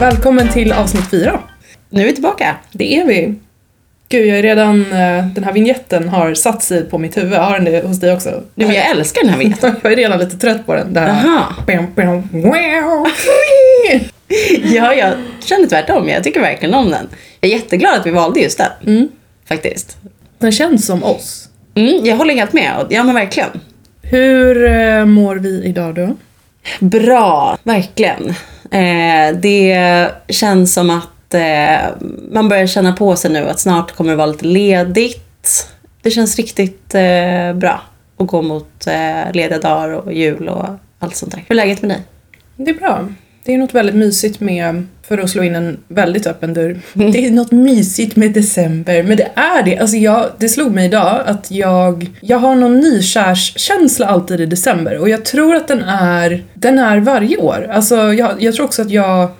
Välkommen till avsnitt fyra. Nu är vi tillbaka. Det är vi. Gud, jag är redan, eh, den här vignetten har satt sig på mitt huvud. Har den det hos dig också? Nu, men jag älskar den här vignetten. jag är redan lite trött på den. Det här. Aha. Bam, bam, wow. Ja, jag känner tvärtom. Jag tycker verkligen om den. Jag är jätteglad att vi valde just den. Mm. Faktiskt. Den känns som oss. Mm, jag håller helt med. Ja, men verkligen. Hur eh, mår vi idag då? Bra, verkligen. Eh, det känns som att eh, man börjar känna på sig nu att snart kommer det vara lite ledigt. Det känns riktigt eh, bra att gå mot eh, lediga dagar och jul och allt sånt där. Hur är läget med dig? Det är bra. Det är något väldigt mysigt med, för att slå in en väldigt öppen dörr. Det är något mysigt med december, men det är det. Alltså jag, det slog mig idag att jag, jag har någon nykärskänsla alltid i december och jag tror att den är, den är varje år. Alltså jag, jag tror också att jag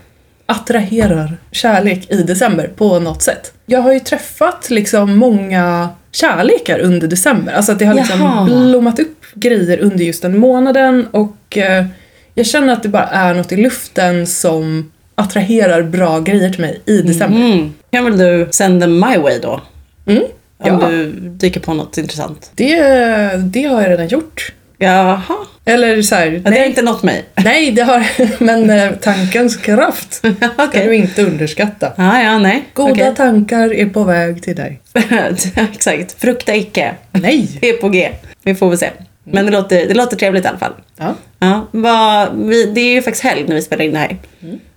attraherar kärlek i december på något sätt. Jag har ju träffat liksom många kärlekar under december. Alltså att det har liksom Jaha. blommat upp grejer under just den månaden och eh, jag känner att det bara är något i luften som attraherar bra grejer till mig i december. Mm. Kan väl du send them my way då? Mm. Om Ja, du dyker på något intressant. det, det har jag redan gjort. Jaha. Eller så här, Ja, det har inte nått mig. nej det har men eh, tankens kraft ska Okej. du inte underskatta. Ja, ja, nej. Goda Okej. tankar är på väg till dig. Exakt. Frukta icke. Nej! Det är på G. Vi får väl se. Men det låter, det låter trevligt i alla fall. Ja. Ja, vad, vi, det är ju faktiskt helg när vi spelar in det här.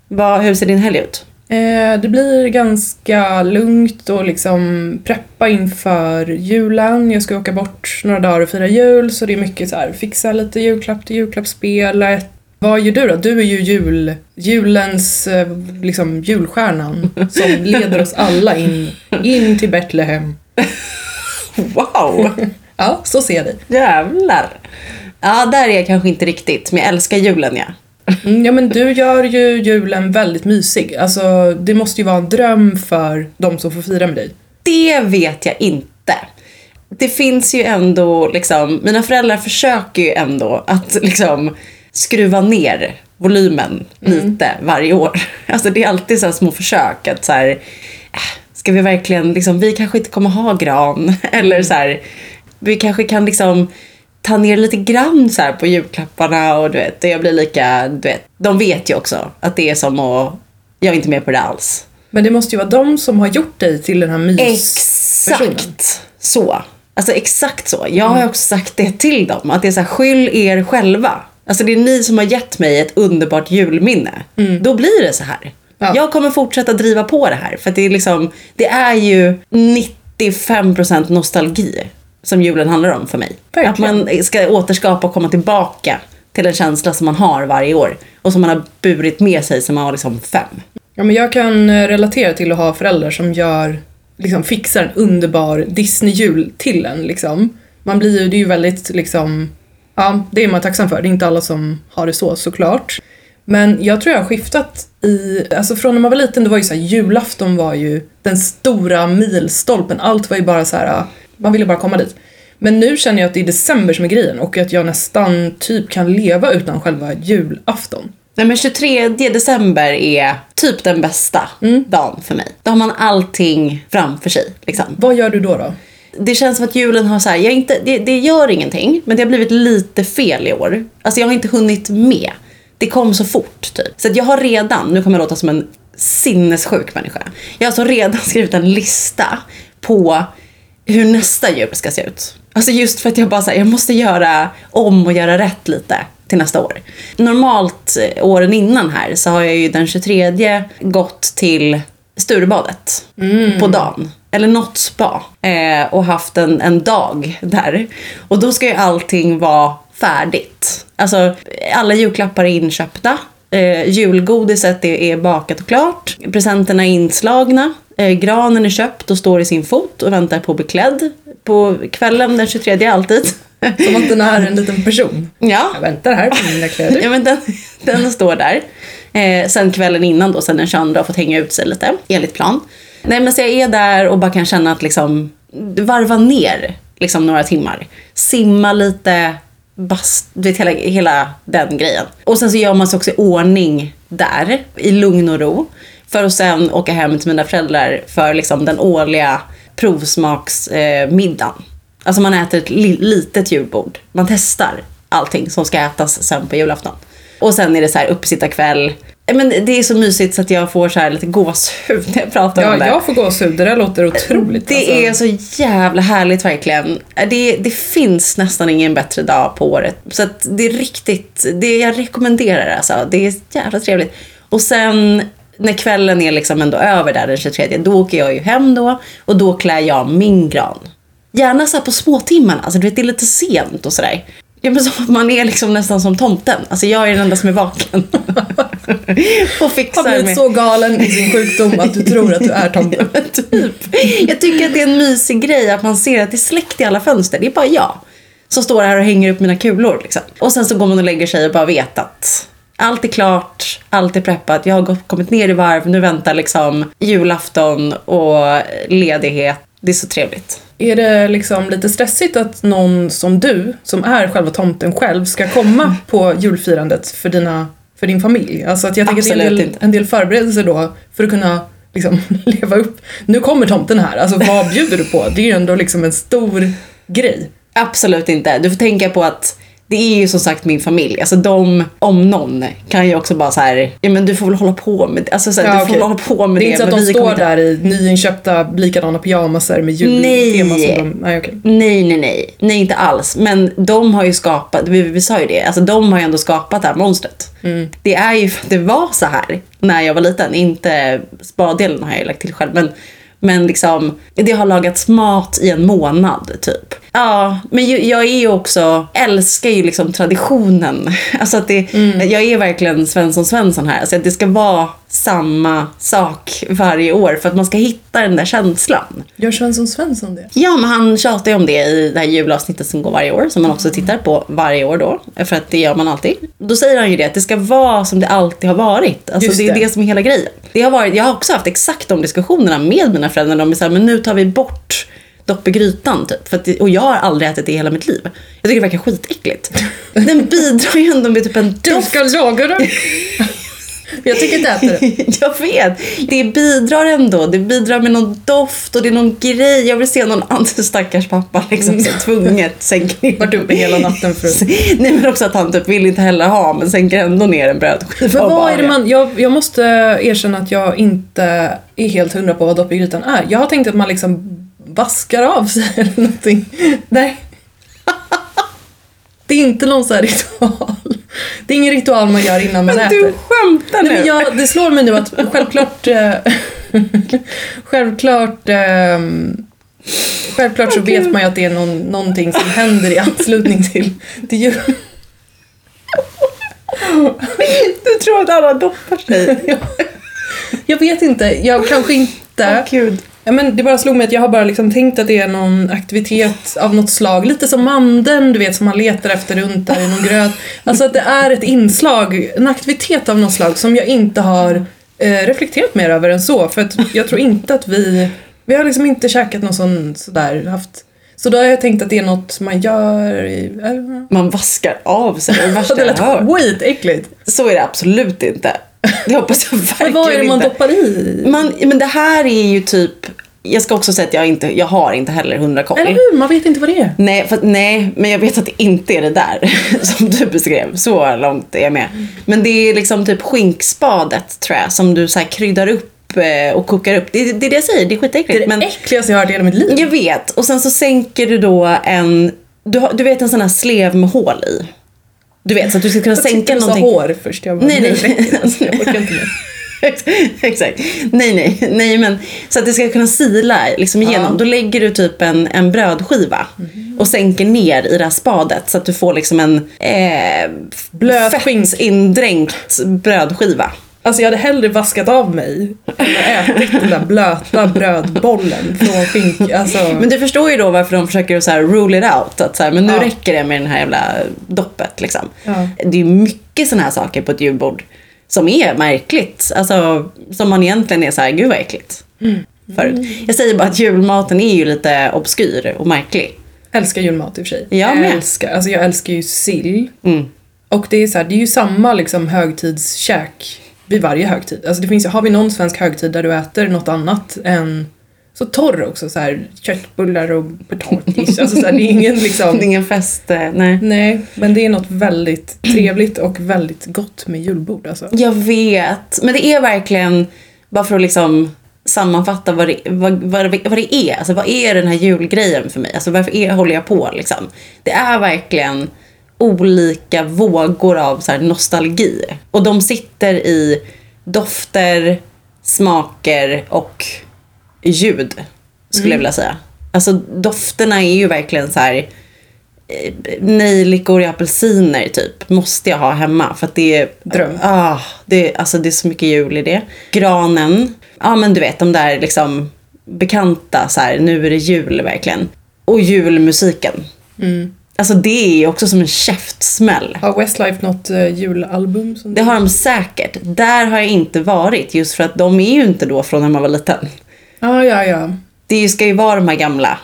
Vad, hur ser din helg ut? Eh, det blir ganska lugnt och liksom preppa inför julen. Jag ska åka bort några dagar och fira jul så det är mycket så här fixa lite julklapp till julklappsspelet. Vad gör du då? Du är ju jul, julens eh, liksom julstjärnan som leder oss alla in, in till Betlehem. Wow! Ja, så ser jag dig. Jävlar! Ja, där är jag kanske inte riktigt. Men jag älskar julen, ja. Mm, ja men du gör ju julen väldigt mysig. Alltså det måste ju vara en dröm för de som får fira med dig. Det vet jag inte. Det finns ju ändå liksom, mina föräldrar försöker ju ändå att liksom skruva ner volymen lite varje år. Alltså det är alltid så små försök att så här, äh, ska vi verkligen liksom, vi kanske inte kommer ha gran eller så här, vi kanske kan liksom ta ner lite grann så på julklapparna och du vet, och jag blir lika, du vet, de vet ju också att det är som att, jag är inte med på det alls. Men det måste ju vara de som har gjort dig till den här myspersonen. Exakt så. Alltså exakt så. Jag har ju också sagt det till dem. Att det är så här, skyll er själva. Alltså det är ni som har gett mig ett underbart julminne. Då blir det så här. Ja. Jag kommer fortsätta driva på det här. För det är liksom, det är ju 95% nostalgi som julen handlar om för mig. Verkligen. Att man ska återskapa och komma tillbaka till en känsla som man har varje år. Och som man har burit med sig som man var liksom fem. Ja, men jag kan eh, relatera till att ha föräldrar som gör, liksom fixar en underbar Disney-jul till en liksom. Man blir ju, det är ju väldigt liksom, ja, det är man tacksam för. Det är inte alla som har det så såklart. Men jag tror jag har skiftat i, alltså från när man var liten, det var ju så här, julafton var ju den stora milstolpen. Allt var ju bara så här, man ville bara komma dit. Men nu känner jag att det är december som är grejen och att jag nästan typ kan leva utan själva julafton. Nej men 23 december är typ den bästa dagen för mig. Då har man allting framför sig. Liksom. Vad gör du då då? Det känns som att julen har så här, jag inte, det, det gör ingenting, men det har blivit lite fel i år. Alltså jag har inte hunnit med. Det kom så fort typ. Så jag har redan, nu kommer jag låta som en sinnessjuk människa. Jag har alltså redan skrivit en lista på hur nästa jul ska se ut. Alltså just för att jag bara säger jag måste göra om och göra rätt lite till nästa år. Normalt eh, åren innan här så har jag ju den 23 gått till Sturebadet på dagen. Eller något spa. Eh, och haft en, en dag där. Och då ska ju allting vara färdigt. Alltså alla julklappar är inköpta. Eh, julgodiset är, är bakat och klart. Presenterna är inslagna. Eh, granen är köpt och står i sin fot och väntar på att bli klädd. På kvällen den 23 alltid. Som att den är en liten person. ja, Jag väntar här på mina kläder. Ja, men den, den står där. Eh, sen kvällen innan då, sen den 22 har fått hänga ut sig lite, enligt plan. Nej men så jag är där och bara kan känna att liksom varva ner liksom några timmar. Simma lite, bast, du vet hela, hela den grejen. Och sen så gör man sig också i ordning där i lugn och ro. För att sen åka hem till mina föräldrar för liksom den årliga provsmaksmiddagen. Alltså man äter ett li- litet julbord. Man testar allting som ska ätas sen på julafton. Och sen är det så här uppsittarkväll. Eh, Men det är så mysigt så att jag får så här lite gåshud när jag pratar om Ja, det. jag får gåshud. Det där låter otroligt. Det alltså. är så jävla härligt verkligen. Det, det finns nästan ingen bättre dag på året. Så att det är riktigt, det jag rekommenderar det, alltså. Det är jävla trevligt. Och sen när kvällen är liksom ändå över där den 23, då åker jag ju hem då och då klär jag min gran. Gärna så på småtimmarna, alltså du vet det är lite sent och sådär. Ja, men så, man är liksom nästan som tomten. Alltså jag är den enda som är vaken. och har fixar blivit med. så galen i sin sjukdom att du tror att du är tomten. Men typ. Jag tycker att det är en mysig grej att man ser att det är släckt i alla fönster. Det är bara jag som står här och hänger upp mina kulor. Liksom. Och sen så går man och lägger sig och bara vet att allt är klart, allt är preppat. Jag har kommit ner i varv, nu väntar liksom julafton och ledighet. Det är så trevligt. Är det liksom lite stressigt att någon som du, som är själva tomten själv, ska komma på julfirandet för, dina, för din familj? Alltså att jag tänker är en Absolut del, inte. en del förberedelser då för att kunna liksom leva upp. Nu kommer tomten här, alltså vad bjuder du på? Det är ju ändå liksom en stor grej. Absolut inte. Du får tänka på att det är ju som sagt min familj. Alltså de, om någon, kan ju också bara så här, ja men du får väl hålla på med det. Alltså så här, Ja, du får väl hålla på med Det det. är inte så att de står där i nyinköpta likadana pyjamaser med jultema som de... Nej, okej. Nej, nej, nej. Nej, inte alls. Men de har ju skapat, vi, vi sa ju det, alltså de har ju ändå skapat det här monstret. Mm. Det är ju för att det var så här när jag var liten. Inte spaddelen har jag lagt till själv. Men, men liksom, det har lagats mat i en månad typ. Ja, men ju, jag är ju också, älskar ju liksom traditionen. Alltså att det, Mm. jag är verkligen Svensson Svensson här. Alltså att det ska vara samma sak varje år för att man ska hitta den där känslan. Gör Svensson Svensson det? Ja, men han tjatar ju om det i det här julavsnittet som går varje år, som man också tittar på varje år då, för att det gör man alltid. Då säger han ju det, att det ska vara som det alltid har varit. Alltså Just det är det. det som är hela grejen. Det har varit, jag har också haft exakt de diskussionerna med mina föräldrar, de är såhär, men nu tar vi bort dopp i grytan typ. För det, och jag har aldrig ätit det i hela mitt liv. Jag tycker det verkar skitäckligt. Den bidrar ju ändå med typ en Du doft ska laga det! jag tycker inte äta det. jag vet. Det bidrar ändå. Det bidrar med någon doft och det är någon grej. Jag vill se någon annan stackars pappa liksom så tvunget sänka ner. Varit uppe hela natten för att... Nej men också att han typ vill inte heller ha men sänker ändå ner en brödskiva För vad är det man, jag, jag måste erkänna att jag inte är helt hundra på vad dopp i grytan är. Jag har tänkt att man liksom vaskar av sig eller någonting. Nej. Det är inte någon sån här ritual. Det är ingen ritual man gör innan man Men äter. du skämtar Nej, nu? men jag, det slår mig nu att självklart... Eh, självklart... ehm, självklart så Åh, vet man ju att det är någon, någonting som händer i anslutning till, till jul. Du tror att alla doppar sig? Jag vet inte, jag kanske inte... Åh gud. Ja, men det bara slog mig att jag har bara liksom tänkt att det är någon aktivitet av något slag. Lite som mandeln, du vet, som man letar efter runt där i någon gröt. Alltså att det är ett inslag, en aktivitet av något slag som jag inte har eh, reflekterat mer över än så. För att jag tror inte att vi... Vi har liksom inte käkat någon sån sådär, haft... Så då har jag tänkt att det är något man gör i... Man vaskar av sig. Det är det värsta Det jag lät har hört. skitäckligt. Så är det absolut inte. Det hoppas jag verkligen Men vad är det man inte. doppar i? Man, men det här är ju typ, jag ska också säga att jag, inte, jag har inte heller hundra koll. Eller hur? Man vet inte vad det är. Nej, för, nej, men jag vet att det inte är det där som du beskrev. Så långt är jag med. Men det är liksom typ skinkspadet tror jag som du så här kryddar upp eh, och kokar upp. Det, det är det jag säger, det är Det skitäckligt. är det men äckligaste jag har hört i hela mitt liv. jag vet. Och sen så sänker du då en, du, har, du vet en sån här slev med hål i. Du vet, så att du ska kunna Jag sänka någonting. hår först. Jag bara, Nej, nej. Alltså, Jag orkar inte mer. Exakt. Nej, nej, nej, men så att det ska kunna sila liksom igenom. Ja. Då lägger du typ en, en brödskiva och sänker ner i det här spadet så att du får liksom en eh, Blöt skink. fettindränkt brödskiva. Alltså jag hade hellre vaskat av mig än ätit den där blöta brödbollen från skink... Alltså, Men du förstår ju då varför de försöker så här rule it out. Att så här, men nu Ja. räcker det med den här jävla doppet liksom. Ja. Det är mycket sådana här saker på ett julbord som är märkligt. Alltså som man egentligen är så här, gud vad äckligt. Mm. Förut. Jag säger bara att julmaten är ju lite obskyr och märklig. älskar julmat i och för sig. Jag med. älskar, alltså jag älskar ju sill. Mm. Och det är så här, det är ju samma liksom högtidskäk vid varje högtid. Alltså det finns, har vi någon svensk högtid där du äter något annat än så torr också, så här köttbullar och potatis. alltså så här, det är ingen liksom... Det är ingen fest, eh, nej. Nej, men det är något väldigt trevligt och väldigt gott med julbord alltså. Jag vet, men det är verkligen, bara för att liksom sammanfatta vad det, vad, vad, vad det är. Alltså vad är den här julgrejen för mig? Alltså varför är, håller jag på liksom? Det är verkligen olika vågor av så nostalgi. Och de sitter i dofter, smaker och ljud. Skulle jag vilja säga. Alltså dofterna är ju verkligen så här eh, nejlikor i apelsiner typ. Måste jag ha hemma för att det är... Dröm. Ah, det, alltså det är så mycket jul i det. Granen. Ja men du vet de där liksom bekanta så här, nu är det jul verkligen. Och julmusiken. Alltså det är också som en käftsmäll. Har Westlife något uh, julalbum? Som Det har de säkert. Där har jag inte varit just för att de är ju inte då från när man var liten. Ah, ja, ja. Det ska ju vara de här gamla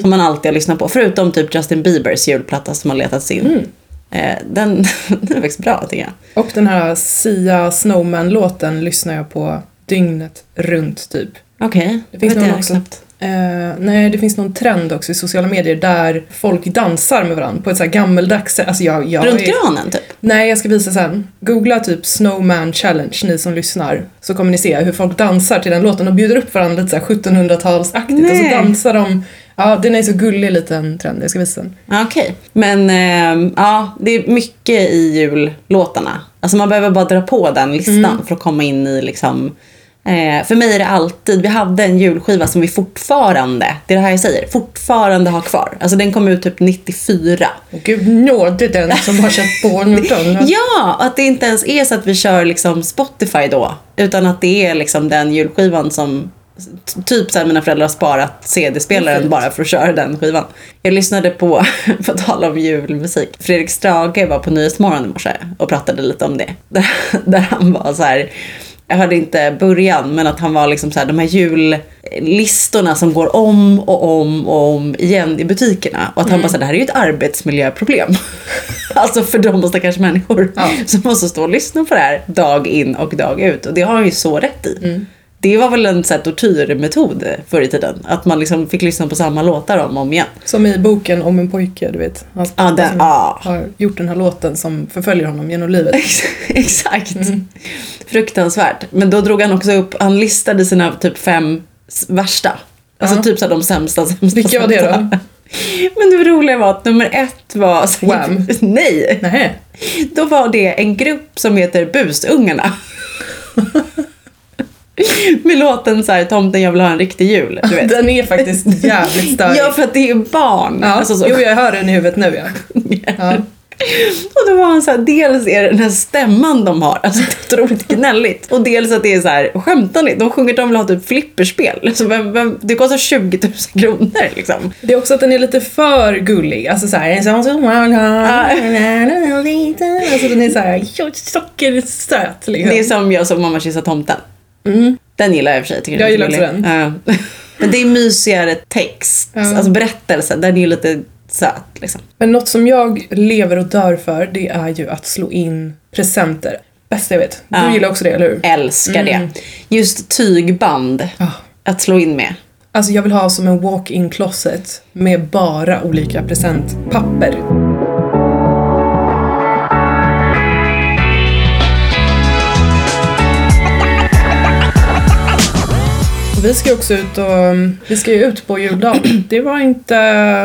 som man alltid har lyssnat på. Förutom typ Justin Biebers julplatta som har letats in. Eh, den, den är faktiskt bra tycker jag. Och den här Sia Snowman-låten lyssnar jag på dygnet runt typ. Okej, Det finns någon jag också. knappt. Eh, nej, det finns någon trend också i sociala medier där folk dansar med varandra på ett så här gammeldags sätt. Alltså jag, jag Runt granen typ? Nej, jag ska visa sen. Googla typ Snowman Challenge, ni som lyssnar. Så kommer ni se hur folk dansar till den låten och bjuder upp varandra lite så här 1700-talsaktigt. Och så dansar de. Ja, den är så gullig liten trend. Jag ska visa den. Okej, men ehm, ja, det är mycket i jullåtarna. Alltså man behöver bara dra på den listan för att komma in i liksom Eh, för mig är det alltid, vi hade en julskiva som vi fortfarande, det är det här jag säger, fortfarande har kvar. Alltså den kom ut typ 94. Och gud nåde den som har känt på annat. Ja, att det inte ens är så att vi kör liksom Spotify då. Utan att det är liksom den julskivan som Typ såhär mina föräldrar har sparat CD-spelaren bara för att köra den skivan. Jag lyssnade på, att tala om julmusik, Fredrik Strage var på Nyhetsmorgon i morse och pratade lite om det. Där, där han var så här. Jag hörde inte början, men att han var liksom så här, de här jullistorna som går om och om och om igen i butikerna. Och att han bara så här, det här är ju ett arbetsmiljöproblem. alltså för de stackars människor Ja. som måste stå och lyssna på det här dag in och dag ut. Och det har han ju så rätt i. Det var väl en så här, tortyrmetod förr i tiden. Att man liksom fick lyssna på samma låtar om och om igen. Som i boken om en pojke, du vet. Hans pappa den- som ja. har gjort den här låten som förföljer honom genom livet. Exakt. Fruktansvärt. Men då drog han också upp, han listade sina typ fem värsta. Alltså Ja. typ så här, de sämsta, sämsta. Vilka var det då? Men det roliga var att nummer ett var... Så, Wham. Nej! Nej. Då var det en grupp som heter Busungarna. Med låten så här, Tomten jag vill ha en riktig jul. Du vet. Den är faktiskt jävligt stark. Ja, för att det är barn. Ja, Alltså, så. Jo, jag hör den i huvudet nu ja. ja. Och då var han så här, dels är det den här stämman de har, alltså det är otroligt gnälligt. Och dels att det är så här, skämtar ni? De sjunger att de vill ha typ flipperspel. Så vem, vem, det kostar 20 000 kronor liksom. Det är också att den är lite för gullig. Alltså såhär, som man har. Alltså den är såhär sockersöt liksom. Det är som jag som mamma kysser tomten. Den gillar jag i och för sig. Tycker Jag den gillar också Ja. Men det är mysigare text, Ja. alltså berättelsen, den är ju lite söt liksom. Men något som jag lever och dör för, det är ju att slå in presenter. Bästa jag vet. Du Ja. gillar också det, eller hur? Älskar det. Just tygband Ja. att slå in med. Alltså jag vill ha som en walk-in closet med bara olika presentpapper. Vi ska också ut och vi ska ju ut på juldagen. Det var inte,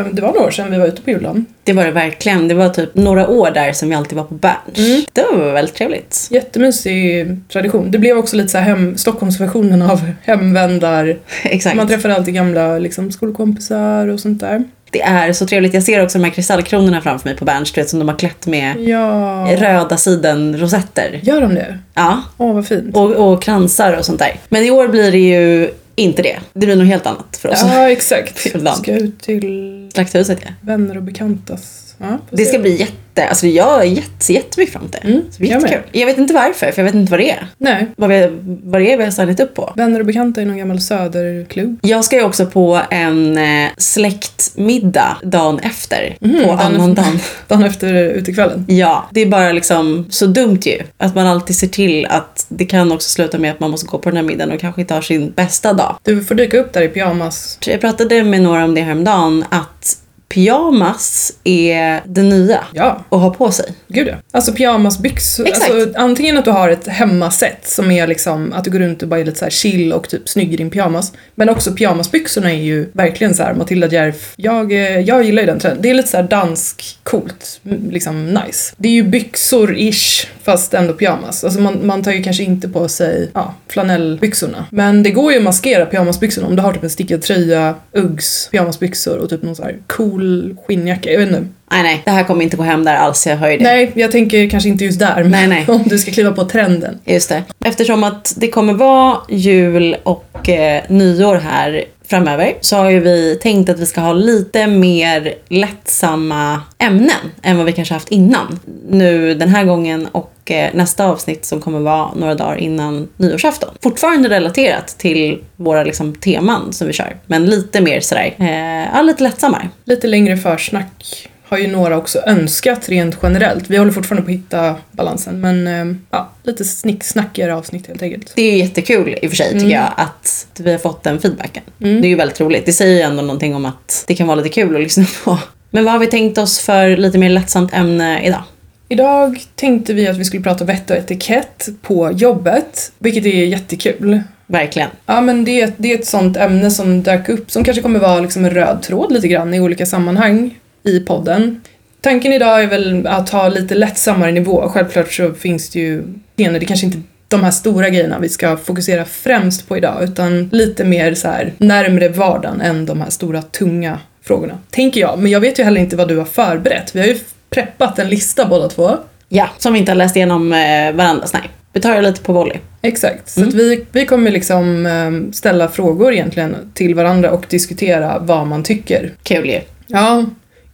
det var några år sedan vi var ute på juldagen. Det var det verkligen. Det var typ några år där som vi alltid var på Berns. Det var väldigt trevligt. Jättemysig tradition. Det blev också lite så här hem, Stockholmsversionen av hemvändar. Exakt. Man träffade alltid gamla liksom, skolkompisar och sånt där. Det är så trevligt. Jag ser också de här kristallkronorna framför mig på Berns, du vet, som de har klätt med Ja. röda sidenrosetter. Gör de det? Ja. Åh, vad fint. Och, och kransar och sånt där. Men i år blir det ju inte det. Det blir något helt annat för oss. Ja, exakt. Ska ut till Slakthuset ja. vänner och bekantas Ja, Det ska bli jätte, alltså jag jätte, jättemycket fram det. Mm, det blir jag. Jag vet inte varför, för jag vet inte vad det är. Nej, Vad, vi, vad det är vi har signat upp på. vänner och bekanta i någon gammal söderklubb. Jag ska ju också på en eh, släktmiddag dagen efter. på Mhm, dagen annandagen. Dagen efter utekvällen. Ja, det är bara liksom så dumt ju. Att man alltid ser till att det kan också sluta med att man måste gå på den här middagen och kanske inte har sin bästa dag. Du får dyka upp där i pyjamas. Jag pratade med några om det häromdagen att pyjamas är det nya Ja, att ha på sig. gud ja. Alltså pyjamasbyxor. Exakt. Alltså, antingen att du har ett hemmasätt som är liksom att du går runt och bara är lite så chill och typ snygg i din pyjamas. Men också pyjamasbyxorna är ju verkligen så här Matilda Djerf. Jag, eh, jag gillar ju den trenden. Det är lite så här dansk coolt, m- liksom nice. Det är ju byxor-ish fast ändå pyjamas. Alltså man, man tar ju kanske inte på sig ja, flanellbyxorna. Men det går ju att maskera pyjamasbyxorna om du har typ en stickad tröja, Uggs, pyjamasbyxor och typ någon så här cool skinnjacka. Jag vet inte. Nej, nej, det här kommer inte gå hem där alls, jag hör ju det. Nej, jag tänker kanske inte just där. Men Nej, nej. om du ska kliva på trenden. Just det. Eftersom att det kommer vara jul och eh, nyår här framöver så har ju vi tänkt att vi ska ha lite mer lättsamma ämnen än vad vi kanske haft innan. Nu den här gången och eh, nästa avsnitt som kommer vara några dagar innan nyårsafton. Fortfarande relaterat till våra liksom, teman som vi kör, men lite mer sådär, eh, ja lite lättsammare. Lite längre försnack har ju några också önskat rent generellt. Vi håller fortfarande på att hitta balansen men eh, ja, lite snicksnackigare avsnitt helt enkelt. Det är jättekul i och för sig tycker jag att vi har fått den feedbacken. Det är ju väldigt roligt. Det säger ju ändå någonting om att det kan vara lite kul att lyssna på. Men vad har vi tänkt oss för lite mer lättsamt ämne idag? Idag tänkte vi att vi skulle prata vett och etikett på jobbet, vilket är jättekul. Verkligen. Ja men det, är- det är ett sånt ämne som dök upp som kanske kommer vara liksom en röd tråd lite grann i olika sammanhang i podden. Tanken idag är väl att ha lite lättsammare nivå. Självklart så finns det ju scener, det kanske inte de här stora grejerna vi ska fokusera främst på idag utan lite mer så här närmre vardagen än de här stora tunga frågorna. Tänker jag, men jag vet ju heller inte vad du har förberett. Vi har ju preppat en lista båda två. Ja, som vi inte har läst igenom eh, varandras. Nej. Vi tar det lite på volley. Exakt, så att vi, vi kommer liksom eh, ställa frågor egentligen till varandra och diskutera vad man tycker. Kul ju. Ja,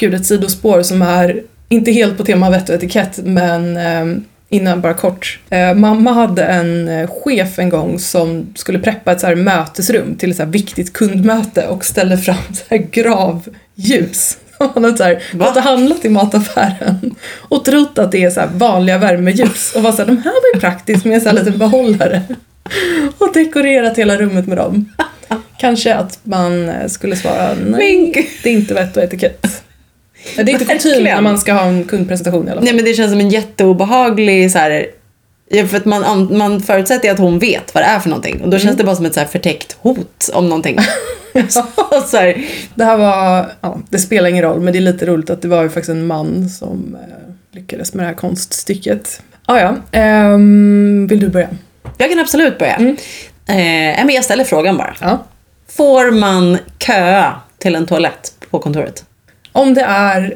gud ett sidospår som är inte helt på tema vett och etikett men eh, innan bara kort. Eh, mamma hade en eh, chef en gång som skulle preppa ett så här mötesrum till ett så här viktigt kundmöte och ställde fram så här gravljus. Han hade så här, och handlat i mataffären och trott att det är så här vanliga värmeljus och var så här, de här var ju praktiskt med en sån här liten behållare. Och dekorerat hela rummet med dem. Kanske att man eh, skulle svara nej, det är inte vett och etikett. Det är inte kutym när man ska ha en kundpresentation i alla fall. Nej men det känns som en jätteobehaglig så här, ja, för att man, man förutsätter att hon vet vad det är för någonting. Och då känns det bara som ett så här förtäckt hot om någonting. så, så här, Det här var, ja, det spelar ingen roll men det är lite roligt att det var ju faktiskt en man som eh, lyckades med det här konststycket. Ah, ja, ehm, vill du börja? jag kan absolut börja. Eh, nej, men jag ställer frågan bara. Ja. Får man köa till en toalett på kontoret? Om det är,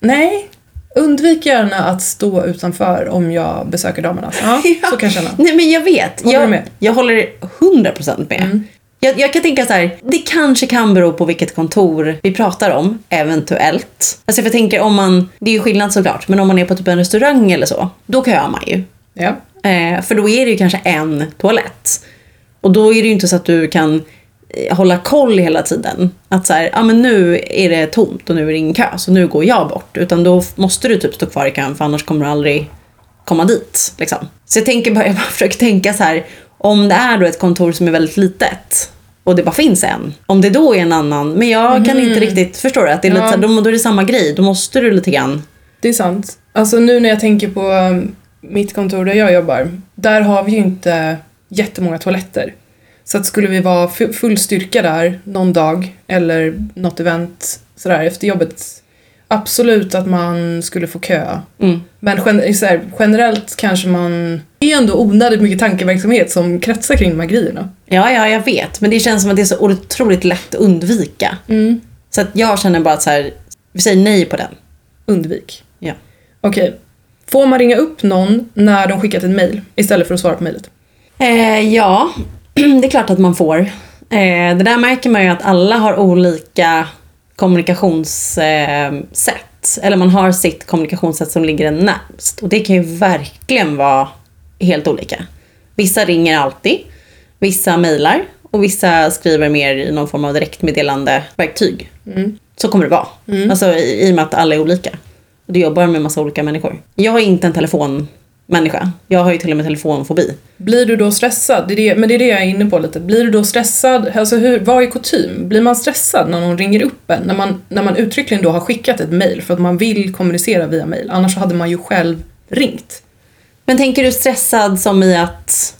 nej, undvik gärna att stå utanför om jag besöker damerna. Ja, så kan jag känna. Nej men jag vet. Håller jag, med? Mm. jag håller 100% med. Jag, jag kan tänka så här, det kanske kan bero på vilket kontor vi pratar om, eventuellt. Alltså för jag tänker om man, det är ju skillnad såklart, men om man är på typ en restaurang eller så, då köar man ju. Ja. Eh, för då är det ju kanske en toalett. Och då är det ju inte så att du kan hålla koll hela tiden. Att så här, ja men nu är det tomt och nu är det ingen kö, så nu går jag bort. Utan då måste du typ stå kvar i kön för annars kommer du aldrig komma dit. Liksom. Så jag tänker bara, jag bara försöker tänka så här, om det är då ett kontor som är väldigt litet och det bara finns en. Om det då är en annan, men jag kan inte riktigt, förstår du? Att det är lite Ja. så här, då, då är det samma grej, då måste du lite grann. Det är sant. Alltså nu när jag tänker på um, mitt kontor där jag jobbar, där har vi ju inte jättemånga toaletter. Så att skulle vi vara fu- full styrka där någon dag eller något event sådär efter jobbet, absolut att man skulle få köa. Mm. Men gen- här, generellt kanske man, det är ändå onödigt mycket tankeverksamhet som kretsar kring de här grejerna. Ja, ja, jag vet. Men det känns som att det är så otroligt lätt att undvika. Så att jag känner bara att så här, vi säger nej på den. Undvik. Ja. Okej. Får man ringa upp någon när de skickat ett mail istället för att svara på mejlet? Eh, ja, det är klart att man får. Eh, det där märker man ju att alla har olika kommunikationssätt. Sätt. sätt, eller man har sitt kommunikationssätt som ligger en närmst. Och det kan ju verkligen vara helt olika. Vissa ringer alltid, vissa mejlar och vissa skriver mer i någon form av direktmeddelande verktyg. Så kommer det vara. Alltså i, i och med att alla är olika. Och du jobbar med massa olika människor. Jag är inte en telefonmänniska. Jag har ju till och med telefonfobi. Blir du då stressad? Det är det, men det är det jag är inne på lite. Blir du då stressad? Alltså hur, vad är kutym? Blir man stressad när någon ringer upp en? När man, när man uttryckligen då har skickat ett mail för att man vill kommunicera via mail. Annars hade man ju själv ringt. Men tänker du stressad som i att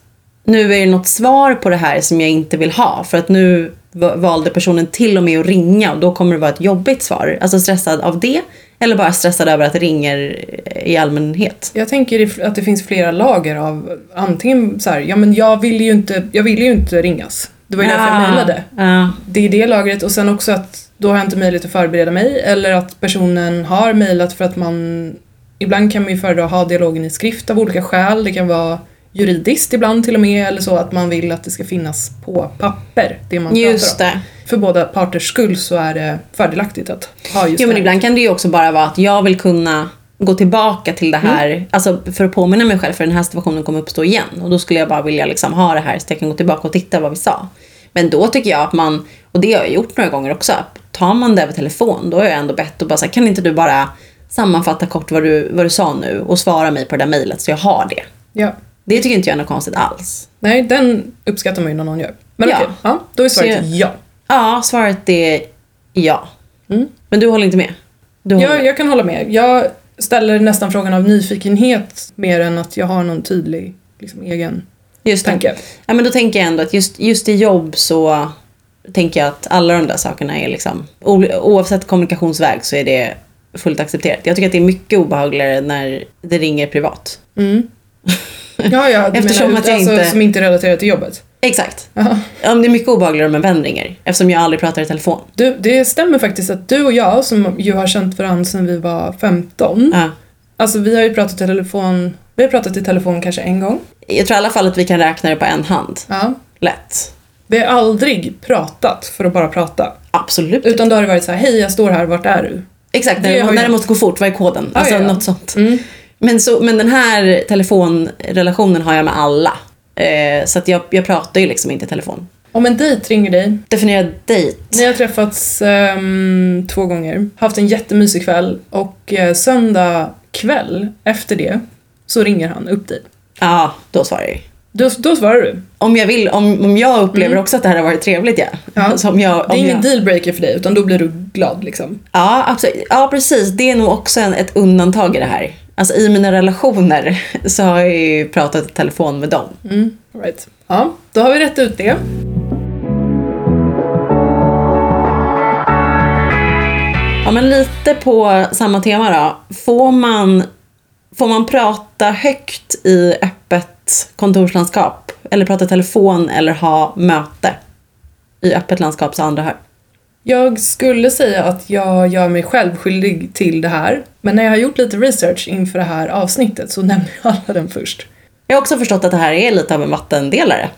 nu är det något svar på det här som jag inte vill ha för att nu va- valde personen till och med att ringa och då kommer det vara ett jobbigt svar. Alltså stressad av det eller bara stressad över att det ringer i allmänhet. Jag tänker att det finns flera lager av antingen så här, ja men jag vill ju inte, jag vill ju inte ringas. Det var ju därför jag mejlade. Ja. Det är det lagret och sen också att då har jag inte möjlighet att förbereda mig eller att personen har mejlat för att man Ibland kan man ju föredra att ha dialogen i skrift av olika skäl. Det kan vara juridiskt ibland till och med eller så att man vill att det ska finnas på papper, det man Just pratar om. det. För båda parters skull så är det fördelaktigt att ha just Jo det men ibland kan det ju också bara vara att jag vill kunna gå tillbaka till det här, alltså för att påminna mig själv för den här situationen kommer uppstå igen. Och då skulle jag bara vilja liksom ha det här så jag kan gå tillbaka och titta vad vi sa. Men då tycker jag att man, och det har jag gjort några gånger också, tar man det över telefon då har jag ändå bett och bara så här, kan inte du bara sammanfatta kort vad du, vad du sa nu och svara mig på det där mejlet så jag har det. Ja. Det tycker inte jag är något konstigt alls. Nej, den uppskattar man ju när någon gör. Men Ja. okej, ja, då är svaret Så- ja. Ja, svaret är ja. Mm. Men du håller inte med? Du håller Jag, med. jag kan hålla med. Jag ställer nästan frågan av nyfikenhet mer än att jag har någon tydlig liksom, egen Just det. tanke. Ja, men då tänker jag ändå att just, just i jobb så tänker jag att alla de där sakerna är liksom, oavsett kommunikationsväg så är det fullt accepterat. Jag tycker att det är mycket obehagligare när det ringer privat. Mm. Ja, ja, Eftersom menar, att jag alltså, inte- som inte är relaterat till jobbet. Exakt. Ja, det är mycket obehagligare om en vän ringer eftersom jag aldrig pratar i telefon. Du, det stämmer faktiskt att du och jag, som ju har känt varandra sedan vi var 15, Ja. alltså vi har ju pratat i telefon, vi har pratat i telefon kanske en gång. Jag tror i alla fall att vi kan räkna det på en hand. Ja. Lätt. Vi har aldrig pratat för att bara prata. Absolut. Utan då har det varit så här, hej jag står här, vart är du? Exakt, när det när det måste gå fort, vad är koden? Alltså ja, ja. något sånt. Mm. Men, så, men den här telefonrelationen har jag med alla. Eh, så att jag, jag pratar ju liksom inte i telefon. Om en dejt ringer dig, Definiera dejt. Ni har träffats ehm, två gånger, haft en jättemysig kväll och eh, söndag kväll efter det så ringer han upp dig. Ja, då svarar jag. Då, då svarar du. Om jag vill, om, om jag upplever också att det här har varit trevligt ja. Mm. Ja. Alltså, om jag, Det är om ingen jag, dealbreaker för dig utan då blir du glad liksom. ja, absolut. Ja, precis. Det är nog också en, ett undantag i det här. Alltså i mina relationer så har jag ju pratat i telefon med dem. Mm. Right. Ja, då har vi rätt ut det. Ja, men lite på samma tema då. Får man, får man prata högt i öppet kontorslandskap? Eller prata telefon eller ha möte i öppet landskap så andra hör? Jag skulle säga att jag gör mig själv skyldig till det här. Men när jag har gjort lite research inför det här avsnittet så nämner jag alla den först. Jag har också förstått att det här är lite av en vattendelare.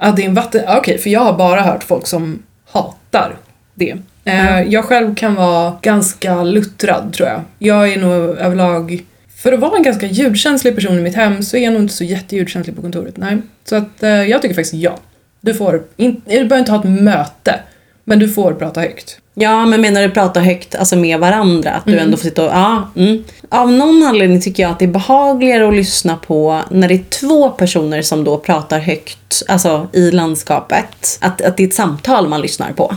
Ja, det är en vatten... Okej, för jag har bara hört folk som hatar det. Eh, Jag själv kan vara ganska luttrad, tror jag. Jag är nog överlag... För att vara en ganska ljudkänslig person i mitt hem så är jag nog inte så jätteljudkänslig på kontoret. Nej. Så att eh, jag tycker faktiskt ja. Du får... In, du behöver inte ha ett möte, men du får prata högt. Ja, men menar du prata högt alltså med varandra? Att du ändå får sitta och... Ja, mm. Av någon anledning tycker jag att det är behagligare att lyssna på när det är två personer som då pratar högt, alltså i landskapet. Att, att det är ett samtal man lyssnar på.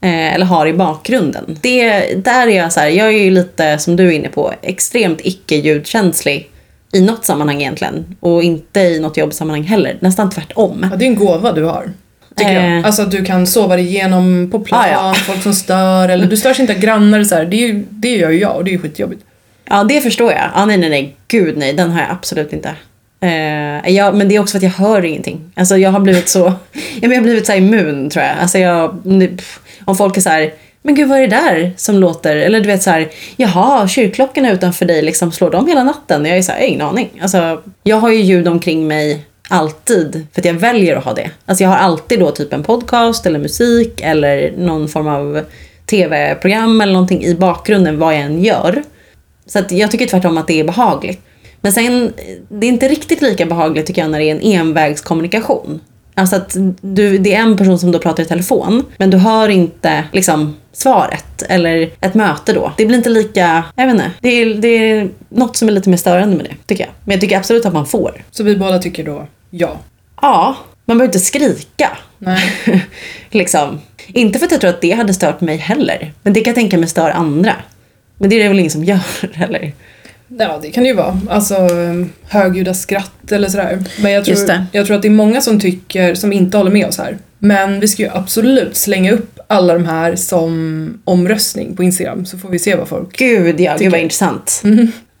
Eh, eller har i bakgrunden. Det, där är jag så här, jag är ju lite, som du är inne på, extremt icke-ljudkänslig i något sammanhang egentligen. Och inte i något jobbsammanhang heller. Nästan tvärtom. Ja, det är en gåva du har. Tycker jag. Eh. Alltså att du kan sova dig igenom på plan, Ah, ja. folk som stör, eller du störs inte av grannar så här. Det, är ju, det gör ju jag och det är ju skitjobbigt. Ja, det förstår jag. Ja, nej, nej, nej. Gud nej, den har jag absolut inte. Eh, ja, men det är också för att jag hör ingenting. Alltså jag har blivit så, ja, men jag har blivit så immun tror jag. Alltså jag, pff, om folk är så här, men gud vad är det där som låter? Eller du vet så här, jaha, kyrkklockorna utanför dig, liksom, slår de hela natten? Jag är så här, jag har ingen aning. Alltså, jag har ju ljud omkring mig alltid för att jag väljer att ha det. Alltså jag har alltid då typ en podcast eller musik eller någon form av tv-program eller någonting i bakgrunden vad jag än gör. Så att jag tycker tvärtom att det är behagligt. Men sen, det är inte riktigt lika behagligt tycker jag när det är en envägskommunikation. Alltså att du, det är en person som då pratar i telefon, men du hör inte liksom svaret eller ett möte då. Det blir inte lika, jag vet inte, det är, det är något som är lite mer störande med det, tycker jag. Men jag tycker absolut att man får. Så vi båda tycker då ja. Ja, man behöver inte skrika. Nej. liksom. Inte för att jag tror att det hade stört mig heller. Men det kan jag tänka mig stör andra. Men det är det väl ingen som gör heller. Ja, det kan det ju vara. Alltså högljudda skratt eller sådär. Men jag tror, jag tror att det är många som tycker, som inte håller med oss här. Men vi ska ju absolut slänga upp alla de här som omröstning på Instagram så får vi se vad folk... Gud ja, gud Tycker- vad intressant.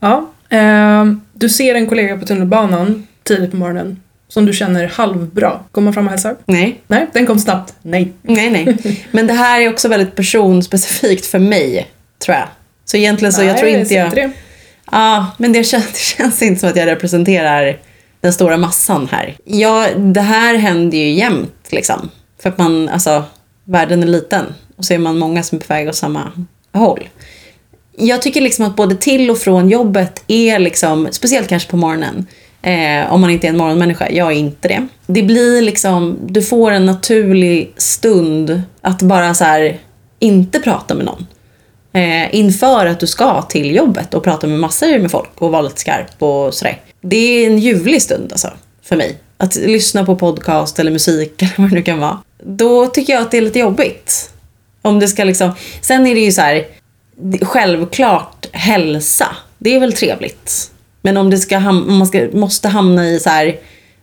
Ja. ehm, du ser en kollega på tunnelbanan tidigt på morgonen som du känner halvbra. Går man fram och hälsar? Nej, Nej, den kom snabbt. Nej. nej, nej. Men det här är också väldigt personspecifikt för mig, tror jag. Så egentligen så jag Nej, tror jag inte ser jag... det. Ja, men det känns, det känns inte som att jag representerar den stora massan här. Ja, det här händer ju jämt liksom. För att man, alltså, världen är liten. Och så är man många som är på väg åt samma håll. Jag tycker liksom att både till och från jobbet är liksom, speciellt kanske på morgonen, eh, om man inte är en morgonmänniska, jag är inte det. Det blir liksom, du får en naturlig stund att bara så här inte prata med någon. Eh, inför att du ska till jobbet och prata med massor med folk och vara lite skarp och sådär. Det är en ljuvlig stund alltså, för mig. Att lyssna på podcast eller musik eller vad det nu kan vara. Då tycker jag att det är lite jobbigt. Om det ska liksom... Sen är det ju så här, självklart hälsa. Det är väl trevligt. Men om, det ska ham- om man ska, måste hamna i så här,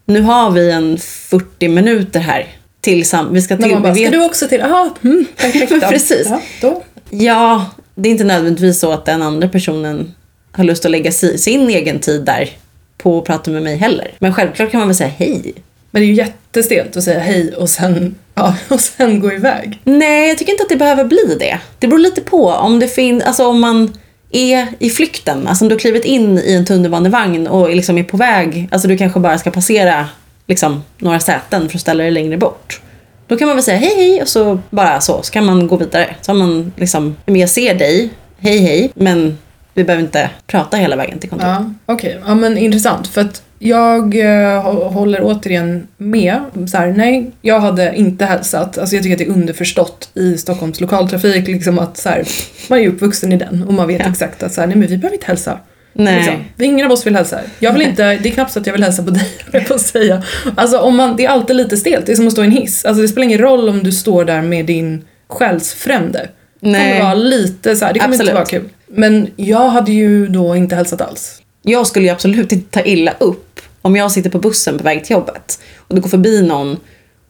nu har vi en 40 minuter här tillsammans. Vi ska till, bara, vi ska vet- du också till? Jaha, mm, perfekt. då." Precis. Ja, då. Ja, det är inte nödvändigtvis så att den andra personen har lust att lägga si- sin egen tid där på att prata med mig heller. Men självklart kan man väl säga hej. Men det är ju jättestelt att säga hej och sen, ja, och sen gå iväg. Nej, jag tycker inte att det behöver bli det. Det beror lite på om det finns, alltså om man är i flykten, alltså om du har klivit in i en tunnelbanevagn och liksom är på väg, alltså du kanske bara ska passera liksom, några säten för att ställa dig längre bort. Då kan man väl säga hej hej och så bara så, så kan man gå vidare. Så har man liksom, men jag ser dig, hej hej, men vi behöver inte prata hela vägen till kontoret. Ja, okej. Ja, men intressant. För att jag eh, hå- håller återigen med. Så här, nej, jag hade inte hälsat. Alltså jag tycker att det är underförstått i Stockholms lokaltrafik. Liksom att så här, man är uppvuxen i den och man vet Ja. exakt att så här, nej, men vi behöver inte hälsa. Nej. Liksom. Ingen av oss vill hälsa. Jag vill inte, det är knappt så att jag vill hälsa på dig, på att säga. Alltså om man, det är alltid lite stelt, det är som att stå i en hiss. Alltså det spelar ingen roll om du står där med din själsfrände. Det kommer vara lite så här, det kommer Absolut. inte vara kul. Men jag hade ju då inte hälsat alls. Jag skulle ju absolut inte ta illa upp om jag sitter på bussen på väg till jobbet och det går förbi någon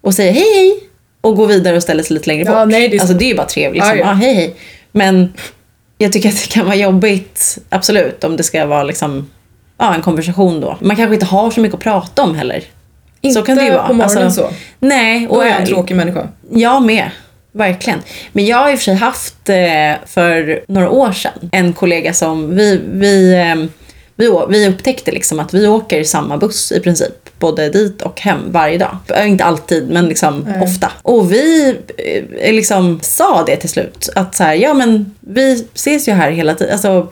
och säger hej hej och går vidare och ställer sig lite längre Ja, bort. nej, det är så- Alltså det är ju bara trevligt. Liksom. Ja, Ja, ja. hej hej. Men jag tycker att det kan vara jobbigt, absolut, om det ska vara liksom, ja, en konversation då. Man kanske inte har så mycket att prata om heller. Inte så kan det ju vara. på morgonen Alltså, så. Nej, Då och är jag en tråkig människa. jag med. Verkligen. Men jag har i och för sig haft eh, för några år sedan en kollega som vi, vi, eh, vi, vi upptäckte liksom att vi åker samma buss i princip. Både dit och hem varje dag. Eh, Inte alltid, men liksom Nej. ofta. Och vi eh, liksom sa det till slut. Att så här, ja men vi ses ju här hela tiden. Alltså,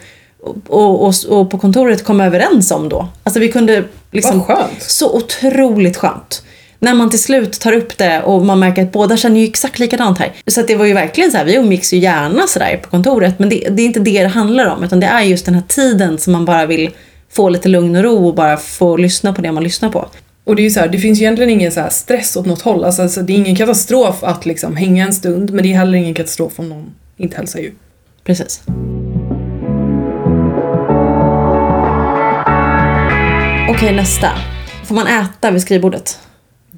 och, och, och på kontoret kom överens om då. Alltså vi kunde liksom... Vad skönt. Så otroligt skönt. När man till slut tar upp det och man märker att båda känner ju exakt likadant här. Så det var ju verkligen så här, vi umgicks ju gärna sådär på kontoret. Men det, det är inte det det handlar om. Utan det är just den här tiden som man bara vill få lite lugn och ro och bara få lyssna på det man lyssnar på. Och det är ju så här, det finns ju egentligen ingen så stress åt något håll. Alltså, alltså, det är ingen katastrof att liksom hänga en stund, men det är heller ingen katastrof om någon inte hälsar ju. Precis. Okej, nästa. Får man äta vid skrivbordet?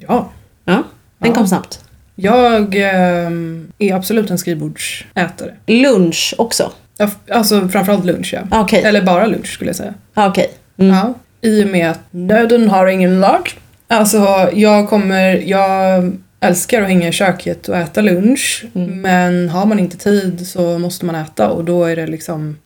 Ja. Ja, den Ja. kom snabbt. Jag ehm, är absolut en skrivbordsätare. Lunch också? Ja, Alltså framförallt lunch ja. Ah, Okej. Eller bara lunch skulle jag säga. Ah, Okej. Mm. Ja. I och med att nöden har ingen lag. Alltså jag kommer, jag älskar att hänga i köket och äta lunch. Mm. Men har man inte tid så måste man äta och då är det liksom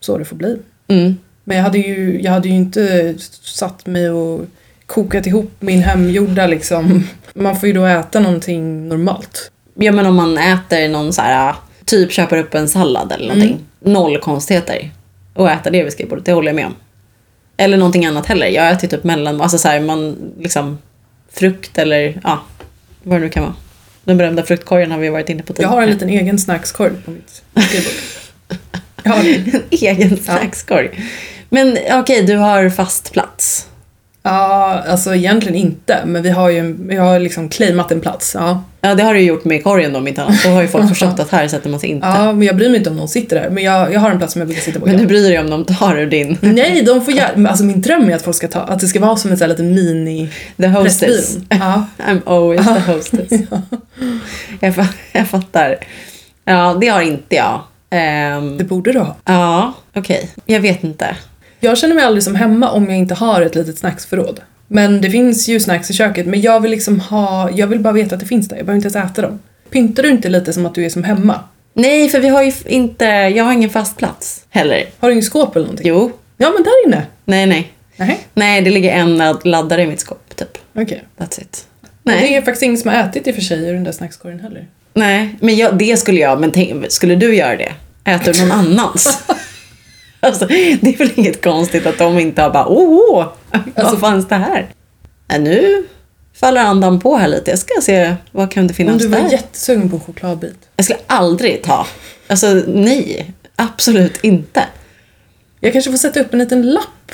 så det får bli. Mm. Men jag hade ju, jag hade ju inte satt mig och kokat ihop min hemgjorda liksom. Man får ju då äta någonting normalt. Ja men om man äter någon så här, typ köper upp en sallad eller någonting. Noll konstigheter. att äta det vid skrivbordet, det håller jag med om. Eller någonting annat heller. Jag äter typ mellan, alltså så här, man liksom frukt eller ja, vad det nu kan vara. Den berömda fruktkorgen har vi varit inne på Jag tidigare. har en liten egen snackskorg på mitt skrivbord. Jag en egen snackskorg. Men okej, du har fast plats. Ja, alltså egentligen inte, men vi har ju vi har liksom claimat en plats. Ja. Ja, det har du gjort med korgen då, om inte annat. Då har ju folk förstått att här sätter man sig inte. ja, men jag bryr mig inte om någon sitter där, men jag, jag har en plats som jag brukar sitta på. Men ja. du bryr dig om de tar ur din Nej, de får gärna, alltså min dröm är att folk ska ta, att det ska vara som en sån här liten mini the hostess. Ja. I'm always the hostess. jag, fa- jag fattar. Ja, det har inte jag. Ehm, Det borde du ha. ja, okej. Jag vet inte. Jag känner mig aldrig som hemma om jag inte har ett litet snacksförråd. Men det finns ju snacks i köket, men jag vill liksom ha, jag vill bara veta att det finns där, jag behöver inte ens äta dem. Pyntar du inte lite som att du är som hemma? Nej, för vi har ju inte, jag har ingen fast plats heller. Har du ingen skåp eller någonting? Jo. Ja, men där inne. Nej, nej. Nej, Nej, det ligger en ladd- laddare i mitt skåp, typ. okej. That's it. Nej. Nej, Det är faktiskt ingen som har ätit i och för sig ur den där snackskorgen heller. nej. men jag, det skulle jag, men tänk, skulle du göra det? Äter du någon annans? alltså, det är väl inget konstigt att de inte har bara, åh, vad Alltså- fanns det här? Nej, nu faller andan på här lite. Jag ska se, vad kan det Om finnas du var där? jättesugen på en chokladbit. Jag skulle aldrig ta. Alltså, nej. Absolut inte. Jag kanske får sätta upp en liten lapp.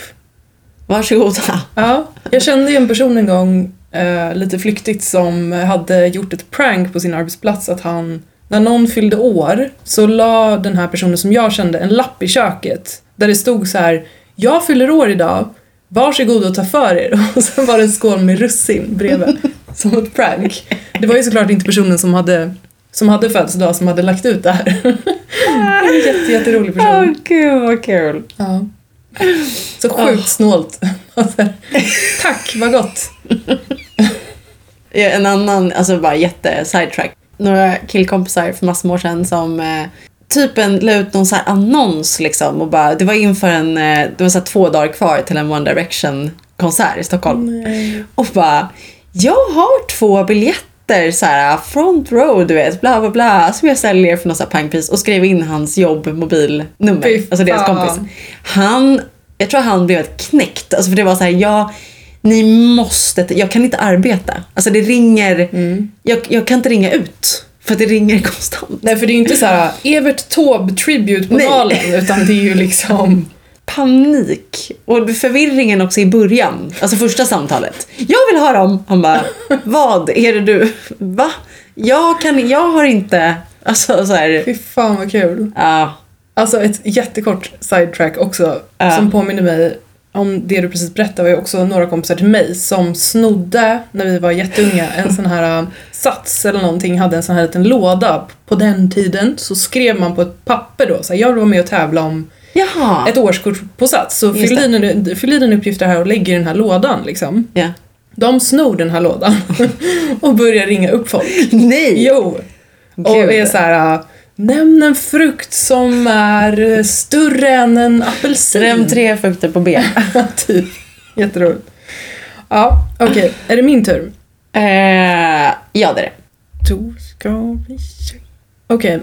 Varsågoda. Ja, jag kände ju en person en gång eh, lite flyktigt som hade gjort ett prank på sin arbetsplats att han, när någon fyllde år så la den här personen som jag kände en lapp i köket där det stod så här Jag fyller år idag, varsågod och ta för er. Och sen var det en skål med russin bredvid som ett prank. Det var ju såklart inte personen som hade som hade födelsedag som hade lagt ut det här. En jätte, jätterolig Åh, person. gud vad kul. Ja. Så sjukt snålt. Alltså, Tack, vad gott. En annan, alltså bara jätte sidetrack. Några killkompisar för massor år sedan som eh, typ en, la ut någon så annons liksom och bara, det var inför en, eh, det var så två dagar kvar till en One Direction konsert i Stockholm. Och bara, jag har två biljetter så här front row du vet, bla bla bla, som jag säljer för något pangpris och skrev in hans jobbmobilnummer, Fy alltså deras kompis. Han, jag tror han blev helt knäckt, alltså för det var så här, jag ni måste, jag kan inte arbeta. Alltså det ringer, jag, jag kan inte ringa ut. För att det ringer konstant. Nej, för det är ju inte så här Evert Taube tribute på Nej. Nalen, utan det är ju liksom Panik. Och förvirringen också i början. Alltså första samtalet. Jag vill ha dem. Han bara, vad är det du? Va? Jag, kan, jag har inte... Alltså så här, Fy fan vad kul. ja. Alltså ett jättekort sidetrack också Ja. som påminner mig om det du precis berättade var ju också några kompisar till mig som snodde när vi var jätteunga en sån här äh, sats eller någonting, hade en sån här liten låda. På den tiden så skrev man på ett papper då, så här, jag vill vara med och tävla om Jaha. ett årskort på sats. Så Just fyll i, dina- fyll i dina uppgifter här och lägg i den här lådan liksom. Ja. De snor den här lådan och börjar ringa upp folk. Nej! Jo! Och Gud. är så här. Nämn en frukt som är äh, större än en apelsin. Räm tre frukter på B. typ. Jätteroligt. Ja, okej. Är det min tur? Eh, ja, det är det. Då ska vi se. Okej.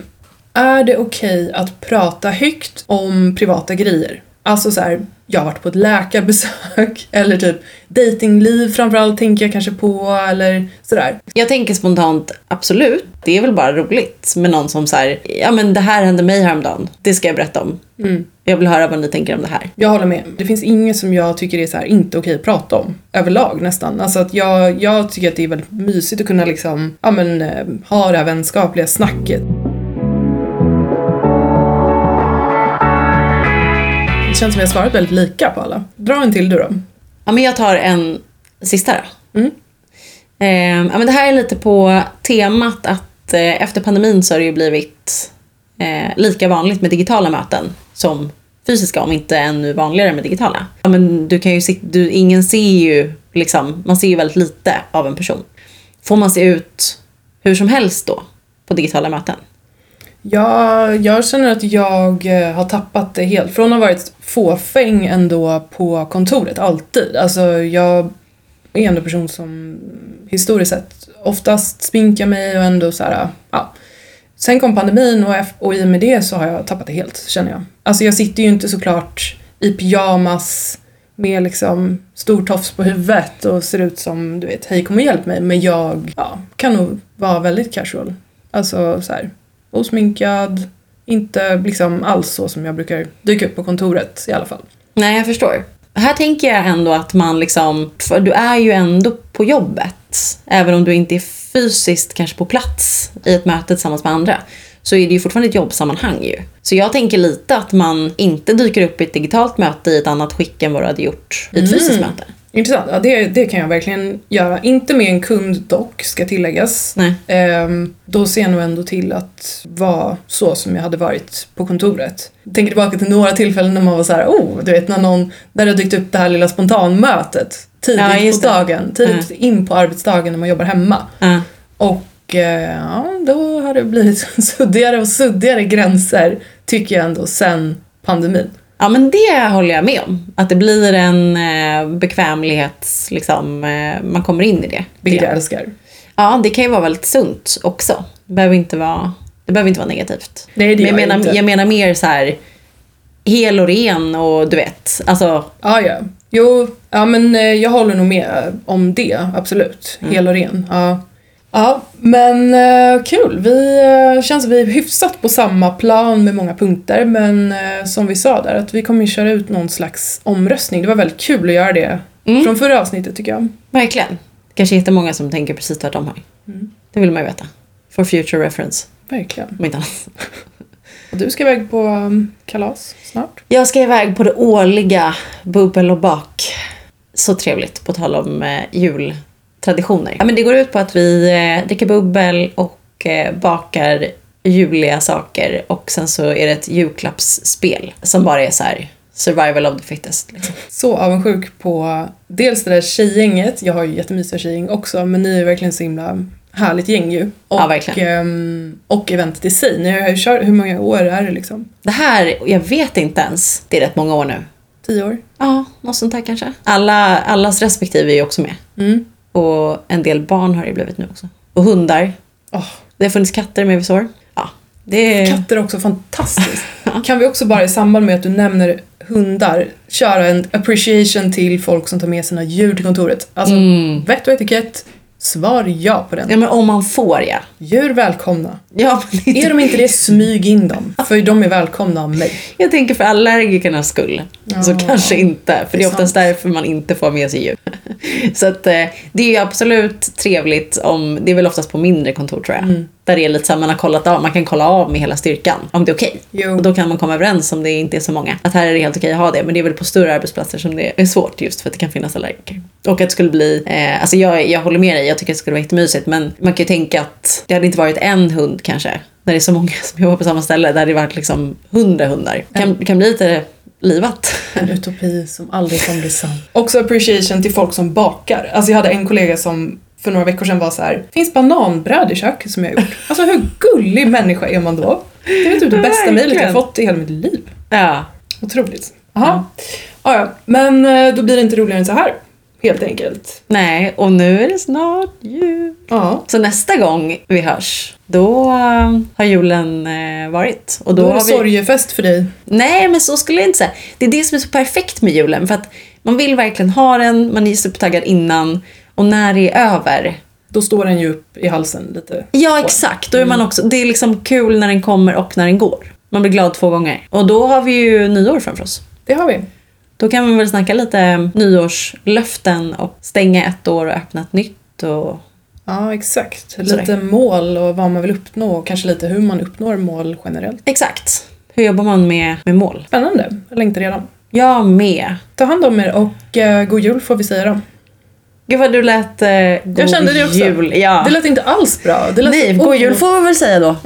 Är det okej att prata högt om privata grejer? Alltså så här, jag har varit på ett läkarbesök eller typ datingliv framförallt tänker jag kanske på eller sådär. Jag tänker spontant, absolut. Det är väl bara roligt med någon som säger ja men det här hände mig häromdagen. Det ska jag berätta om. Mm. Jag vill höra vad ni tänker om det här. Jag håller med. Det finns inget som jag tycker är så här inte okej att prata om. Överlag nästan. Alltså att jag, jag tycker att det är väldigt mysigt att kunna liksom, ja men, eh, ha det här vänskapliga snacket. Känns som jag har svarat väldigt lika på alla. Dra en till du då. Ja men jag tar en sista då. Mm. Eh, ja, men det här är lite på temat att eh, efter pandemin så har det ju blivit eh, lika vanligt med digitala möten som fysiska, om inte ännu vanligare med digitala. Ja, men du kan ju se, du, ingen ser ju, liksom, man ser ju väldigt lite av en person. Får man se ut hur som helst då på digitala möten? Jag, jag känner att jag eh, har tappat det helt. Från att ha varit fåfäng ändå på kontoret, alltid. Alltså jag är ändå en person som historiskt sett oftast sminkar mig och ändå så här, ah, ja, sen kom pandemin och, och i och med det så har jag tappat det helt, känner jag. Alltså jag sitter ju inte såklart i pyjamas med liksom stor tofs på huvudet och ser ut som, du vet, hej kom och hjälp mig. Men jag ja, kan nog vara väldigt casual. Alltså så här, osminkad, inte liksom alls så som jag brukar dyka upp på kontoret i alla fall. Nej, jag förstår. Här tänker jag ändå att man liksom, för du är ju ändå på jobbet. Även om du inte är fysiskt kanske på plats i ett möte tillsammans med andra. Så är det ju fortfarande ett jobbsammanhang ju. Så jag tänker lite att man inte dyker upp i ett digitalt möte i ett annat skick än vad du hade gjort i ett fysiskt möte. Intressant, ja, det, det kan jag verkligen göra. Inte med en kund dock, ska tilläggas. Nej. Ehm, då ser jag nog ändå till att vara så som jag hade varit på kontoret. Jag tänker tillbaka till några tillfällen när man var så här, oh, du vet när någon, där det har dykt upp det här lilla spontanmötet tidigt Ja, på dagen, tidigt in på arbetsdagen när man jobbar hemma. Ja. Och eh, ja, då har det blivit suddigare och suddigare gränser, tycker jag ändå, sen pandemin. Ja men det håller jag med om. Att det blir en eh, bekvämlighets, liksom, eh, man kommer in i det. Vilket jag älskar. Ja, det kan ju vara väldigt sunt också. Det behöver inte vara, det behöver inte vara negativt. Nej, det Men jag menar, inte. jag menar mer så här hel och ren och du vet, alltså Ja, ja. Jo, ja men eh, jag håller nog med om det, absolut. Hel och ren. Ja. Ja, men eh, kul. Vi eh, känns att vi är hyfsat på samma plan med många punkter, men eh, som vi sa där, att vi kommer ju köra ut någon slags omröstning. Det var väldigt kul att göra det från förra avsnittet tycker jag. verkligen. Kanske jättemånga som tänker precis tvärtom här. Det vill man ju veta. For future reference, Verkligen. om inte annat. Och du ska iväg på um, kalas snart. Jag ska iväg på det årliga bubbel och bak. Så trevligt, på tal om eh, jultraditioner. Ja, men det går ut på att vi eh, dricker bubbel och eh, bakar juliga saker och sen så är det ett julklappsspel som bara är så här survival of the fittest. Liksom. Så avundsjuk på dels det där tjejgänget, jag har ju jättemysiga tjejgäng också, men ni är verkligen så himla härligt gäng ju. Och, Ja, verkligen. ehm, och eventet i sig. Ni har ju kört, hur många år är det liksom? Det här, jag vet inte ens, det är rätt många år nu. Tio år? Ja, något sånt här kanske. Alla, allas respektive är ju också med. Mm. Och en del barn har det blivit nu också. Och hundar. Åh, Det har funnits katter med vid sår. Ja, det katter är också fantastiskt. kan vi också bara i samband med att du nämner hundar köra en appreciation till folk som tar med sina djur till kontoret? Alltså, vett och etikett, svar ja på den. Ja, men om man får ja. Djur välkomna. Ja, men Är de inte det, smyg in dem. För de är välkomna av mig. Jag tänker för allergikernas skull. Så Ja, kanske inte, för det det är är oftast sant. därför man inte får med sig djur. Så att eh, det är ju absolut trevligt om, det är väl oftast på mindre kontor tror jag. Mm. Där det är lite så här, man har kollat av, man kan kolla av med hela styrkan om det är okej. Jo. Och då kan man komma överens om det inte är så många. Att här är det helt okej att ha det, men det är väl på större arbetsplatser som det är svårt just för att det kan finnas allergiker. Och att det skulle bli, eh, alltså jag, jag håller med dig, jag tycker att det skulle vara jättemysigt men man kan ju tänka att det hade inte varit en hund kanske. När det är så många som jobbar på samma ställe, där det varit liksom hundra hundar. Kan, kan bli lite livat. En utopi som aldrig kommer bli sann. Också appreciation till folk som bakar. Alltså jag hade en kollega som för några veckor sedan var så här. finns bananbröd i köket som jag gjort. Alltså hur gullig människa är man då? Det är typ det bästa mejlet jag fått i hela mitt liv. Ja. Otroligt. Jaha. Ja. Ja, men eh, då blir det inte roligare än så här. Helt enkelt. Nej, och nu är det snart jul. Ja. Så nästa gång vi hörs, då eh, har julen eh, varit. Och Då, då är det vi... sorgefest för dig. Nej, men så skulle jag inte säga. Det är det som är så perfekt med julen. För att man vill verkligen ha den, man är supertaggad innan. Och när det är över, Då står den ju upp i halsen lite. Ja, exakt. Då är man också, det är liksom kul när den kommer och när den går. Man blir glad två gånger. Och då har vi ju nyår framför oss. Det har vi. Då kan man väl snacka lite nyårslöften och stänga ett år och öppna ett nytt. Och... Ja, exakt. Sådär. Lite mål och vad man vill uppnå och kanske lite hur man uppnår mål generellt. Exakt. Hur jobbar man med, med mål? Spännande. Jag längtar redan. Jag med. Ta hand om er och uh, god jul får vi säga då. Gud vad du lät eh, god Jag kände det också. jul. Ja. Det lät inte alls bra. Det lät Nej, god jul får vi väl säga då.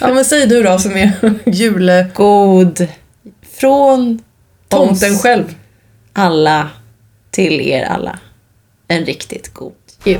Ja men säg du då som är jultomten God från oss själv. alla till er alla. En riktigt god jul.